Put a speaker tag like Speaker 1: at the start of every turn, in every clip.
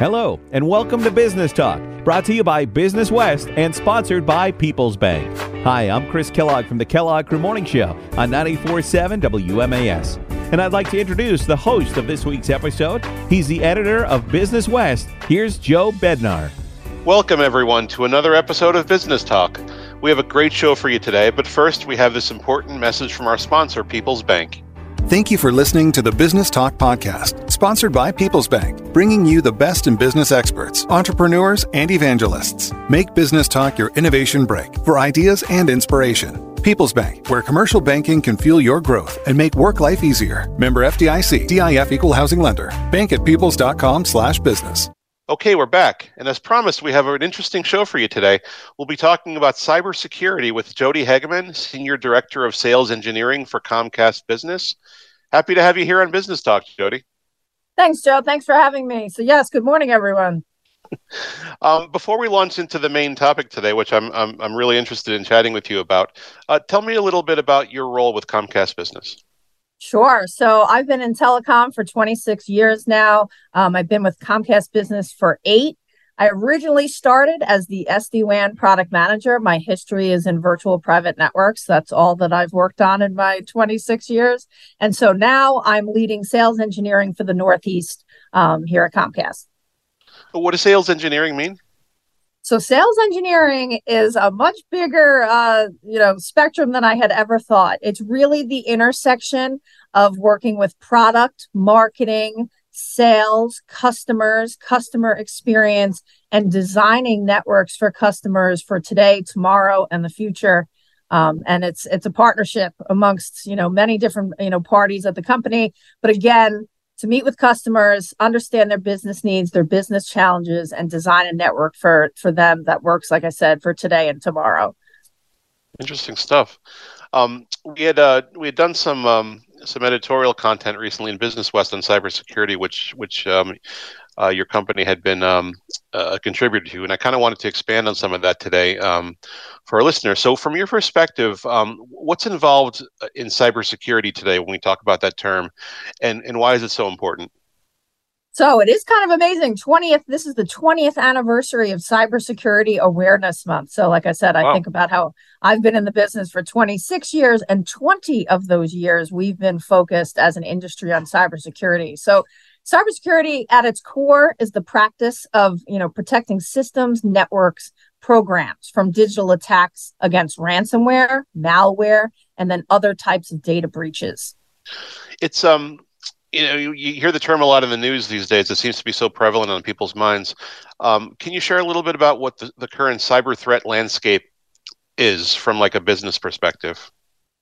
Speaker 1: Hello, and welcome to Business Talk, brought to you by Business West and sponsored by People's Bank. Hi, I'm Chris Kellogg from the Kellogg Crew Morning Show on 94.7 WMAS. And I'd like to introduce the host of this week's episode. He's the editor of Business West. Here's Joe Bednar.
Speaker 2: Welcome, everyone, to another episode of Business Talk. We have a great show for you today, but first, we have this important message from our sponsor, People's Bank.
Speaker 3: Thank you for listening to the Business Talk Podcast, sponsored by People's Bank, bringing you the best in business experts, entrepreneurs, and evangelists. Make Business Talk your innovation break for ideas and inspiration. People's Bank, where commercial banking can fuel your growth and make work life easier. Member FDIC, DIF Equal Housing Lender. Bank at peoples.com slash business.
Speaker 2: Okay, we're back. And as promised, we have an interesting show for you today. We'll be talking about cybersecurity with Jody Hagemann, Senior Director of Sales Engineering for Comcast Business. Happy to have you here on Business Talk, Jody.
Speaker 4: Thanks, Joe. Thanks for having me. So, yes, good morning, everyone.
Speaker 2: um, before we launch into the main topic today, which I'm, I'm, I'm really interested in chatting with you about, uh, tell me a little bit about your role with Comcast Business.
Speaker 4: Sure. So I've been in telecom for 26 years now. Um, I've been with Comcast Business for eight. I originally started as the SD WAN product manager. My history is in virtual private networks. That's all that I've worked on in my 26 years. And so now I'm leading sales engineering for the Northeast um, here at Comcast.
Speaker 2: What does sales engineering mean?
Speaker 4: So sales engineering is a much bigger, uh, you know, spectrum than I had ever thought. It's really the intersection of working with product, marketing, sales, customers, customer experience, and designing networks for customers for today, tomorrow, and the future. Um, and it's it's a partnership amongst you know many different you know parties at the company. But again, to meet with customers, understand their business needs, their business challenges, and design a network for for them that works, like I said, for today and tomorrow.
Speaker 2: Interesting stuff. Um, we had uh, we had done some um, some editorial content recently in Business West on cybersecurity, which which um, uh, your company had been um, a contributor to, and I kind of wanted to expand on some of that today um, for our listeners. So, from your perspective, um, what's involved uh, in cybersecurity today when we talk about that term, and and why is it so important?
Speaker 4: So it is kind of amazing. 20th, this is the 20th anniversary of Cybersecurity Awareness Month. So, like I said, I wow. think about how I've been in the business for 26 years, and 20 of those years we've been focused as an industry on cybersecurity. So, cybersecurity at its core is the practice of you know protecting systems, networks, programs from digital attacks against ransomware, malware, and then other types of data breaches.
Speaker 2: It's um you know, you, you, hear the term a lot in the news these days. It seems to be so prevalent on people's minds. Um, can you share a little bit about what the, the current cyber threat landscape is from like a business perspective?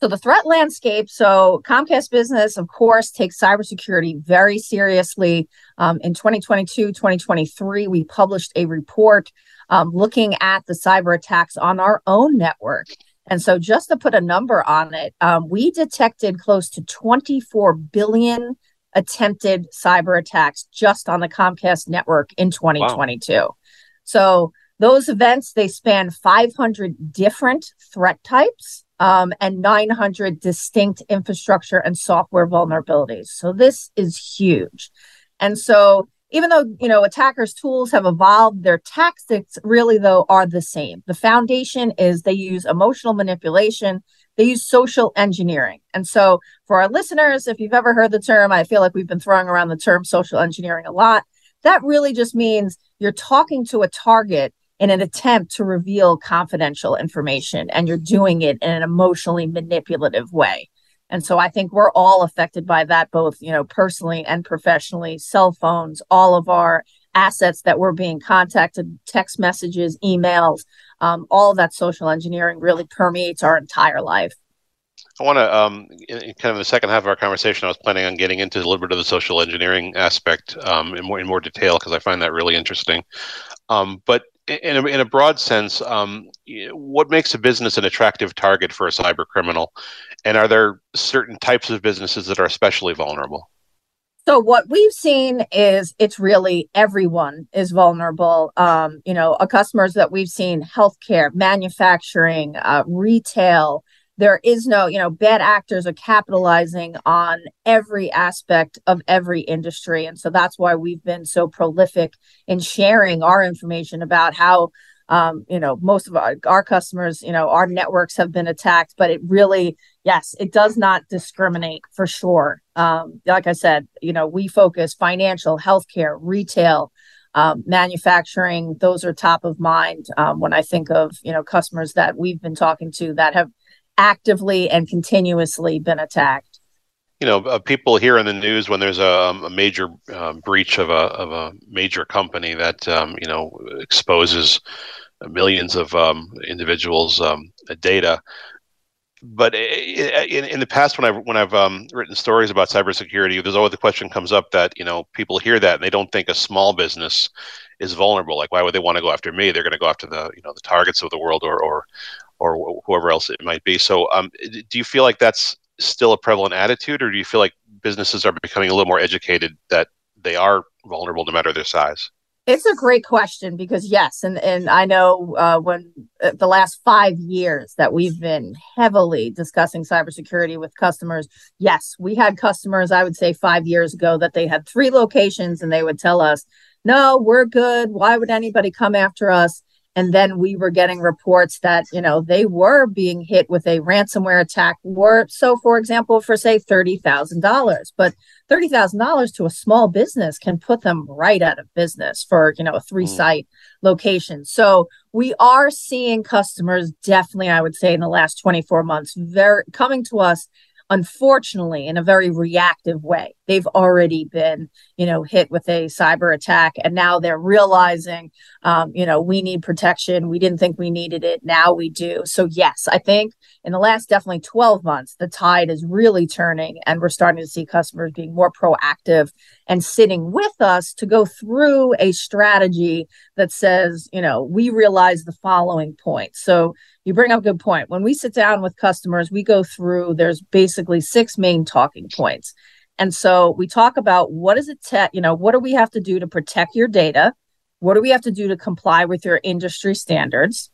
Speaker 4: So the threat landscape. So Comcast Business, of course, takes cybersecurity very seriously. Um, in 2022, 2023, we published a report um, looking at the cyber attacks on our own network. And so, just to put a number on it, um, we detected close to 24 billion attempted cyber attacks just on the Comcast network in 2022. Wow. So those events they span 500 different threat types um, and 900 distinct infrastructure and software vulnerabilities. So this is huge. And so even though you know attackers tools have evolved their tactics really though are the same the foundation is they use emotional manipulation they use social engineering. And so, for our listeners, if you've ever heard the term, I feel like we've been throwing around the term social engineering a lot. That really just means you're talking to a target in an attempt to reveal confidential information, and you're doing it in an emotionally manipulative way. And so I think we're all affected by that, both you know personally and professionally. Cell phones, all of our assets that we're being contacted, text messages, emails, um, all of that social engineering really permeates our entire life.
Speaker 2: I want to, um, in, kind of the second half of our conversation, I was planning on getting into a little bit of the social engineering aspect um, in more in more detail because I find that really interesting. Um, but in a, in a broad sense, um, what makes a business an attractive target for a cyber criminal, and are there certain types of businesses that are especially vulnerable?
Speaker 4: So what we've seen is it's really everyone is vulnerable. Um, you know, customers that we've seen healthcare, manufacturing, uh, retail, there is no, you know, bad actors are capitalizing on every aspect of every industry. And so that's why we've been so prolific in sharing our information about how um, you know, most of our, our customers, you know, our networks have been attacked, but it really, yes, it does not discriminate for sure. Um, like I said, you know, we focus financial, healthcare, retail, um, manufacturing. Those are top of mind um, when I think of, you know, customers that we've been talking to that have actively and continuously been attacked
Speaker 2: you know, uh, people hear in the news when there's a, um, a major um, breach of a of a major company that um, you know exposes millions of um, individuals' um, data. But in, in the past, when I've when I've um, written stories about cybersecurity, there's always the question comes up that you know people hear that and they don't think a small business is vulnerable. Like, why would they want to go after me? They're going to go after the you know the targets of the world or or or whoever else it might be. So, um, do you feel like that's still a prevalent attitude, or do you feel like businesses are becoming a little more educated that they are vulnerable no matter their size?
Speaker 4: It's a great question because yes, and and I know uh, when uh, the last five years that we've been heavily discussing cybersecurity with customers. Yes, we had customers. I would say five years ago that they had three locations and they would tell us, "No, we're good. Why would anybody come after us?" And then we were getting reports that you know they were being hit with a ransomware attack or so for example for say $30,000 but $30,000 to a small business can put them right out of business for you know a three site mm. location so we are seeing customers definitely i would say in the last 24 months very coming to us unfortunately in a very reactive way they've already been you know hit with a cyber attack and now they're realizing um, you know we need protection we didn't think we needed it now we do so yes i think in the last definitely 12 months the tide is really turning and we're starting to see customers being more proactive and sitting with us to go through a strategy that says you know we realize the following points so you bring up a good point. When we sit down with customers, we go through, there's basically six main talking points. And so we talk about what is it, te- you know, what do we have to do to protect your data? What do we have to do to comply with your industry standards?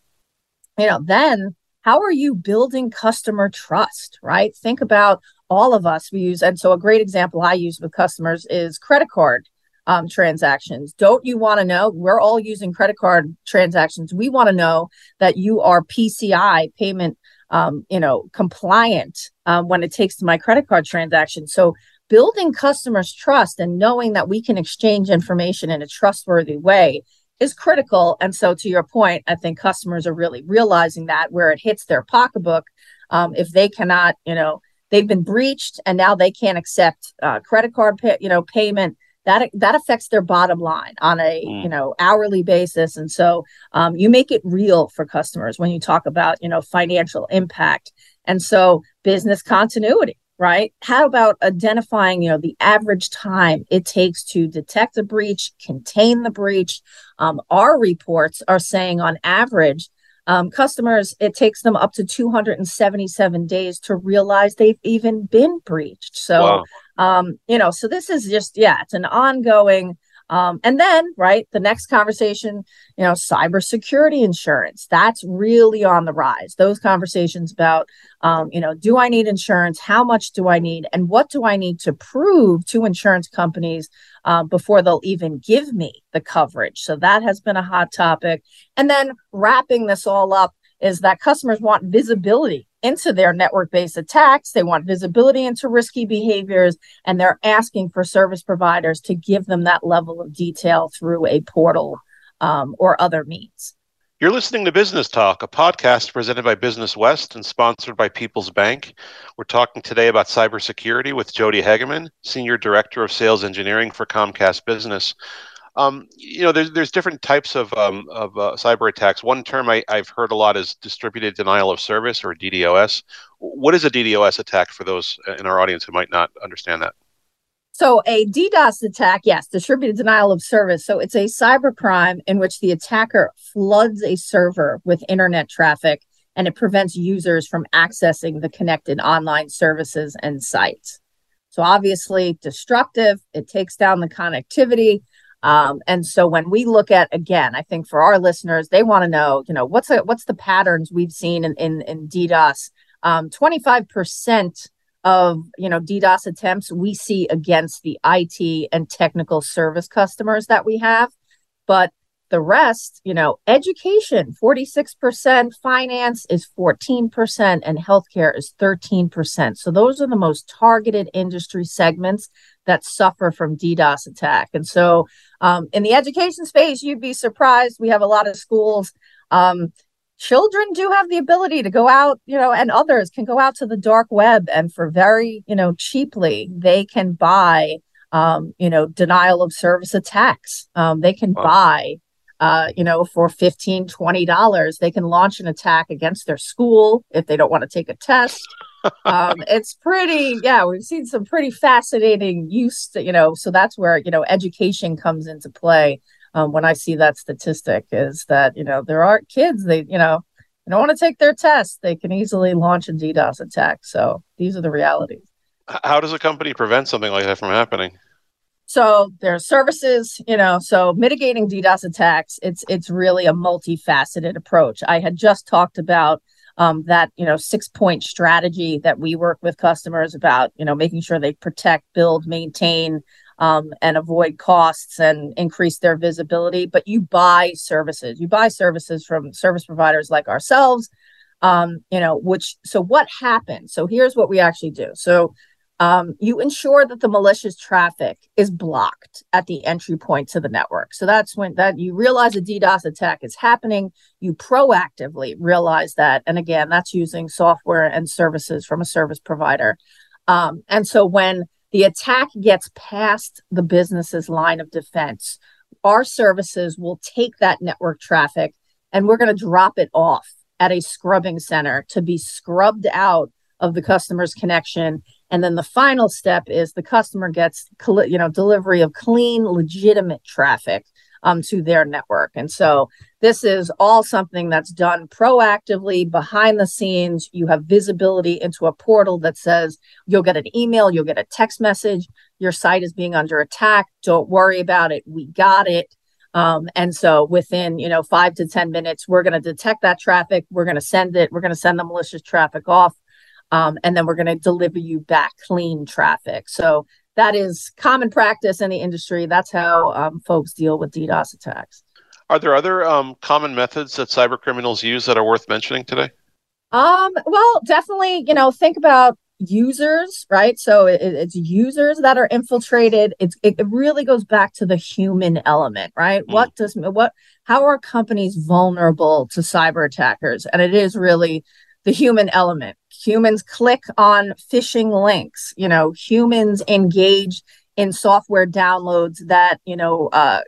Speaker 4: You know, then how are you building customer trust, right? Think about all of us we use. And so a great example I use with customers is credit card um, transactions. Don't you want to know? We're all using credit card transactions. We want to know that you are PCI payment, um, you know, compliant um, when it takes to my credit card transaction. So building customers' trust and knowing that we can exchange information in a trustworthy way is critical. And so, to your point, I think customers are really realizing that where it hits their pocketbook, um, if they cannot, you know, they've been breached and now they can't accept uh, credit card, pay, you know, payment that that affects their bottom line on a mm. you know hourly basis and so um, you make it real for customers when you talk about you know financial impact and so business continuity right? How about identifying you know the average time it takes to detect a breach contain the breach? Um, our reports are saying on average um, customers it takes them up to 277 days to realize they've even been breached. So wow. um, you know, so this is just, yeah, it's an ongoing. Um, and then, right, the next conversation, you know, cybersecurity insurance, that's really on the rise. Those conversations about, um, you know, do I need insurance? How much do I need? And what do I need to prove to insurance companies uh, before they'll even give me the coverage? So that has been a hot topic. And then wrapping this all up is that customers want visibility into their network based attacks. They want visibility into risky behaviors, and they're asking for service providers to give them that level of detail through a portal um, or other means.
Speaker 2: You're listening to Business Talk, a podcast presented by Business West and sponsored by People's Bank. We're talking today about cybersecurity with Jody Hagemann, Senior Director of Sales Engineering for Comcast Business. Um, you know, there's there's different types of um, of uh, cyber attacks. One term I, I've heard a lot is distributed denial of service or DDoS. What is a DDoS attack for those uh, in our audience who might not understand that?
Speaker 4: So a DDoS attack, yes, distributed denial of service. So it's a cyber crime in which the attacker floods a server with internet traffic and it prevents users from accessing the connected online services and sites. So obviously destructive, it takes down the connectivity, um, and so when we look at again, I think for our listeners, they want to know, you know, what's what's the patterns we've seen in in, in DDoS? Um, 25% of you know DDoS attempts we see against the IT and technical service customers that we have, but the rest, you know, education 46%, finance is 14%, and healthcare is 13%. So those are the most targeted industry segments that suffer from DDoS attack. And so um, in the education space, you'd be surprised. We have a lot of schools. Um, children do have the ability to go out, you know, and others can go out to the dark web and for very, you know, cheaply, they can buy, um, you know, denial of service attacks. Um, they can wow. buy, uh, you know, for 15 $20, they can launch an attack against their school if they don't want to take a test. um, it's pretty, yeah, we've seen some pretty fascinating use, to, you know, so that's where, you know, education comes into play um, when I see that statistic is that, you know, there are kids, they, you know, they don't want to take their test. They can easily launch a DDoS attack. So these are the realities.
Speaker 2: How does a company prevent something like that from happening?
Speaker 4: So there's services, you know, so mitigating DDoS attacks, it's it's really a multifaceted approach. I had just talked about um, that, you know, six point strategy that we work with customers about, you know, making sure they protect, build, maintain, um, and avoid costs and increase their visibility. But you buy services, you buy services from service providers like ourselves. Um, you know, which so what happens? So here's what we actually do. So um, you ensure that the malicious traffic is blocked at the entry point to the network. So that's when that you realize a DDoS attack is happening. You proactively realize that, and again, that's using software and services from a service provider. Um, and so when the attack gets past the business's line of defense, our services will take that network traffic and we're going to drop it off at a scrubbing center to be scrubbed out of the customer's connection and then the final step is the customer gets you know delivery of clean legitimate traffic um, to their network. And so this is all something that's done proactively behind the scenes. You have visibility into a portal that says you'll get an email, you'll get a text message, your site is being under attack. Don't worry about it. We got it. Um, and so within, you know, five to 10 minutes, we're going to detect that traffic. We're going to send it. We're going to send the malicious traffic off. Um, and then we're going to deliver you back clean traffic. So that is common practice in the industry. That's how um, folks deal with DDoS attacks.
Speaker 2: Are there other um, common methods that cyber criminals use that are worth mentioning today?
Speaker 4: Um, well, definitely, you know, think about users, right? So it, it's users that are infiltrated. It's, it, really goes back to the human element, right? Mm. What does what how are companies vulnerable to cyber attackers? And it is really the human element. Humans click on phishing links, you know, humans engage in software downloads that, you know, uh,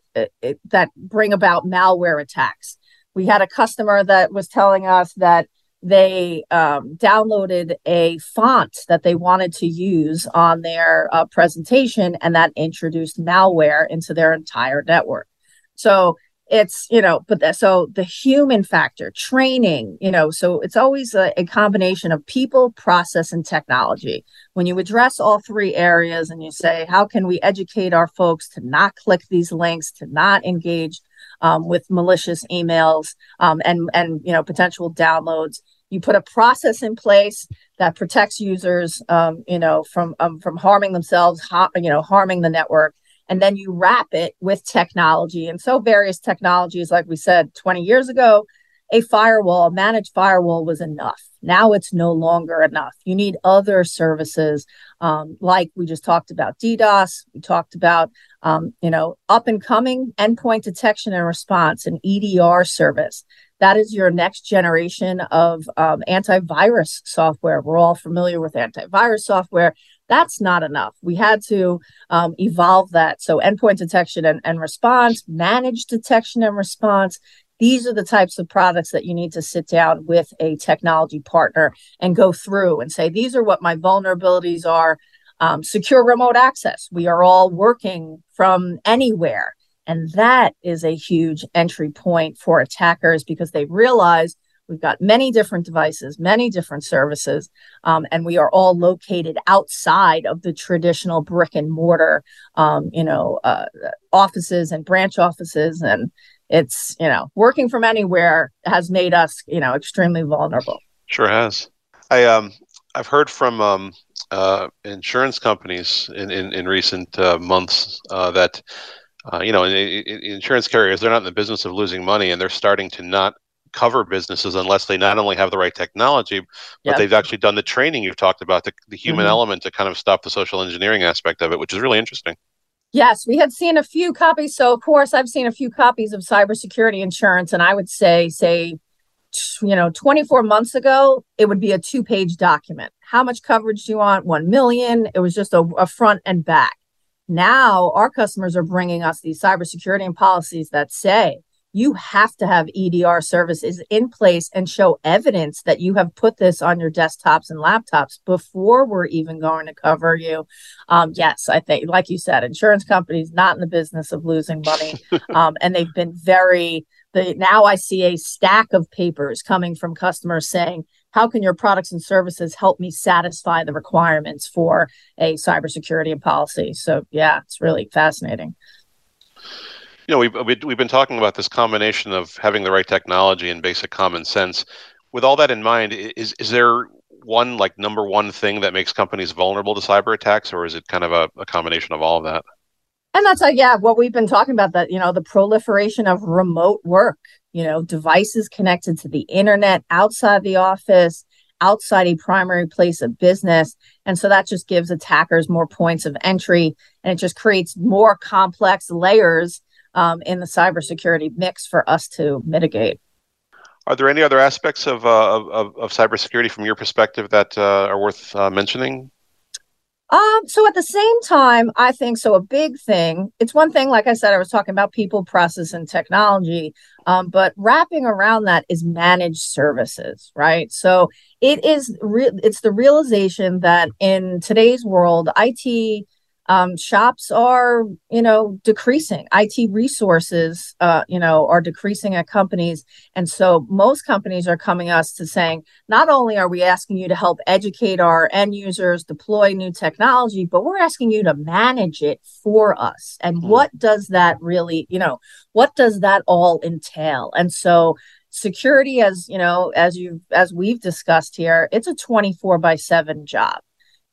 Speaker 4: it, that bring about malware attacks. We had a customer that was telling us that they um, downloaded a font that they wanted to use on their uh, presentation, and that introduced malware into their entire network. So it's you know but the, so the human factor training you know so it's always a, a, combination of people process and technology. When you address all three areas and you say how can we educate our folks to not click these links to not engage um, with malicious emails um, and and you know potential downloads you put a process in place that protects users um, you know from um, from harming themselves you know harming the network and then you wrap it with technology. And so, various technologies, like we said 20 years ago, a firewall, a managed firewall was enough. Now it's no longer enough. You need other services, um, like we just talked about DDoS. We talked about, um, you know, up and coming endpoint detection and response, an EDR service. That is your next generation of um, antivirus software. We're all familiar with antivirus software. That's not enough. We had to um, evolve that. So, endpoint detection and, and response, managed detection and response. These are the types of products that you need to sit down with a technology partner and go through and say, these are what my vulnerabilities are. Um, secure remote access. We are all working from anywhere. And that is a huge entry point for attackers because they realize We've got many different devices, many different services, um, and we are all located outside of the traditional brick and mortar, um, you know, uh, offices and branch offices. And it's, you know, working from anywhere has made us, you know, extremely vulnerable.
Speaker 2: Sure has. I um I've heard from um, uh, insurance companies in in, in recent uh, months uh, that uh, you know in, in insurance carriers they're not in the business of losing money and they're starting to not cover businesses unless they not only have the right technology, but yep. they've actually done the training you've talked about, the, the human mm-hmm. element to kind of stop the social engineering aspect of it, which is really interesting.
Speaker 4: Yes, we had seen a few copies. So, of course, I've seen a few copies of cybersecurity insurance, and I would say, say, you know, 24 months ago, it would be a two page document. How much coverage do you want? 1 million. It was just a, a front and back. Now, our customers are bringing us these cybersecurity and policies that say, you have to have EDR services in place and show evidence that you have put this on your desktops and laptops before we're even going to cover you. Um, yes, I think, like you said, insurance companies not in the business of losing money, um, and they've been very. The, now I see a stack of papers coming from customers saying, "How can your products and services help me satisfy the requirements for a cybersecurity policy?" So yeah, it's really fascinating
Speaker 2: you know, we've, we've been talking about this combination of having the right technology and basic common sense. With all that in mind, is is there one like number one thing that makes companies vulnerable to cyber attacks, or is it kind of a, a combination of all of that?
Speaker 4: And that's like, yeah, what we've been talking about that, you know, the proliferation of remote work, you know, devices connected to the internet outside the office, outside a primary place of business. And so that just gives attackers more points of entry and it just creates more complex layers um, in the cybersecurity mix for us to mitigate.
Speaker 2: Are there any other aspects of, uh, of, of cybersecurity from your perspective that uh, are worth uh, mentioning?
Speaker 4: Um, so at the same time, I think so. A big thing. It's one thing, like I said, I was talking about people, process, and technology. Um, but wrapping around that is managed services, right? So it is. Re- it's the realization that in today's world, IT um, shops are you know decreasing. It resources uh, you know are decreasing at companies. And so most companies are coming us to saying not only are we asking you to help educate our end users deploy new technology but we're asking you to manage it for us. And mm-hmm. what does that really you know what does that all entail? And so security as you know as you as we've discussed here it's a 24 by 7 job.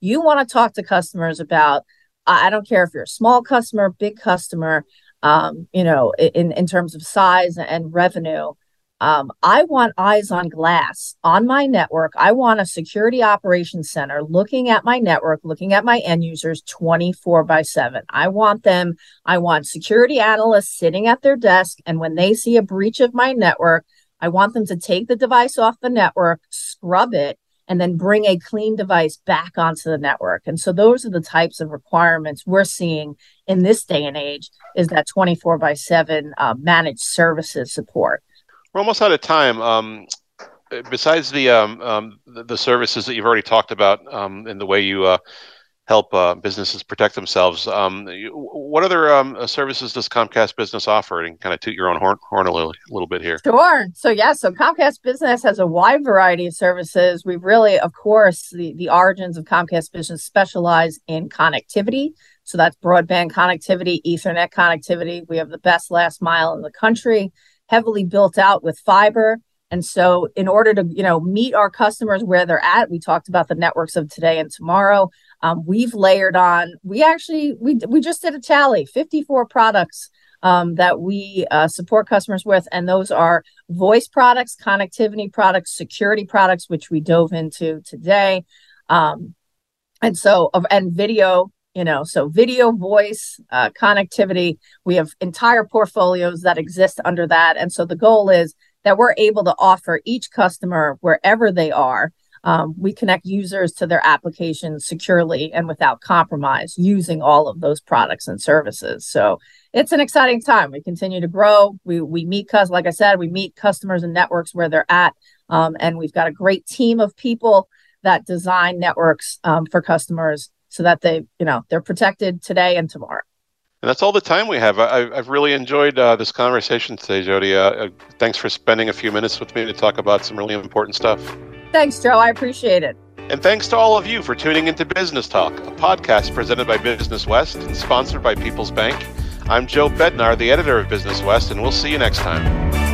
Speaker 4: You want to talk to customers about I don't care if you're a small customer, big customer, um, you know, in, in terms of size and revenue. Um, I want eyes on glass on my network. I want a security operations center looking at my network, looking at my end users 24 by 7. I want them, I want security analysts sitting at their desk. And when they see a breach of my network, I want them to take the device off the network, scrub it, and then bring a clean device back onto the network. And so those are the types of requirements we're seeing in this day and age is that 24 by 7 uh, managed services support.
Speaker 2: We're almost out of time. Um, besides the, um, um, the, the services that you've already talked about um, in the way you uh, help uh, businesses protect themselves. Um, what other um, uh, services does Comcast Business offer? And kind of toot your own horn, horn a, little, little bit here.
Speaker 4: Sure. So yeah, so Comcast Business has a wide variety of services. We really, of course, the the origins of Comcast Business specialize in connectivity. So that's broadband connectivity, Ethernet connectivity. We have the best last mile in the country, heavily built out with fiber. And so, in order to you know meet our customers where they're at, we talked about the networks of today and tomorrow. Um, we've layered on. We actually we we just did a tally: fifty-four products um, that we uh, support customers with, and those are voice products, connectivity products, security products, which we dove into today, um, and so and video. You know, so video, voice, uh, connectivity. We have entire portfolios that exist under that, and so the goal is that we're able to offer each customer wherever they are. Um, we connect users to their applications securely and without compromise using all of those products and services. So it's an exciting time. We continue to grow. We, we meet, cus- like I said, we meet customers and networks where they're at. Um, and we've got a great team of people that design networks um, for customers so that they, you know, they're protected today and tomorrow.
Speaker 2: And that's all the time we have. I, have really enjoyed uh, this conversation today, Jody. Uh, uh, thanks for spending a few minutes with me to talk about some really important stuff.
Speaker 4: Thanks, Joe. I appreciate it.
Speaker 2: And thanks to all of you for tuning into Business Talk, a podcast presented by Business West and sponsored by People's Bank. I'm Joe Bednar, the editor of Business West, and we'll see you next time.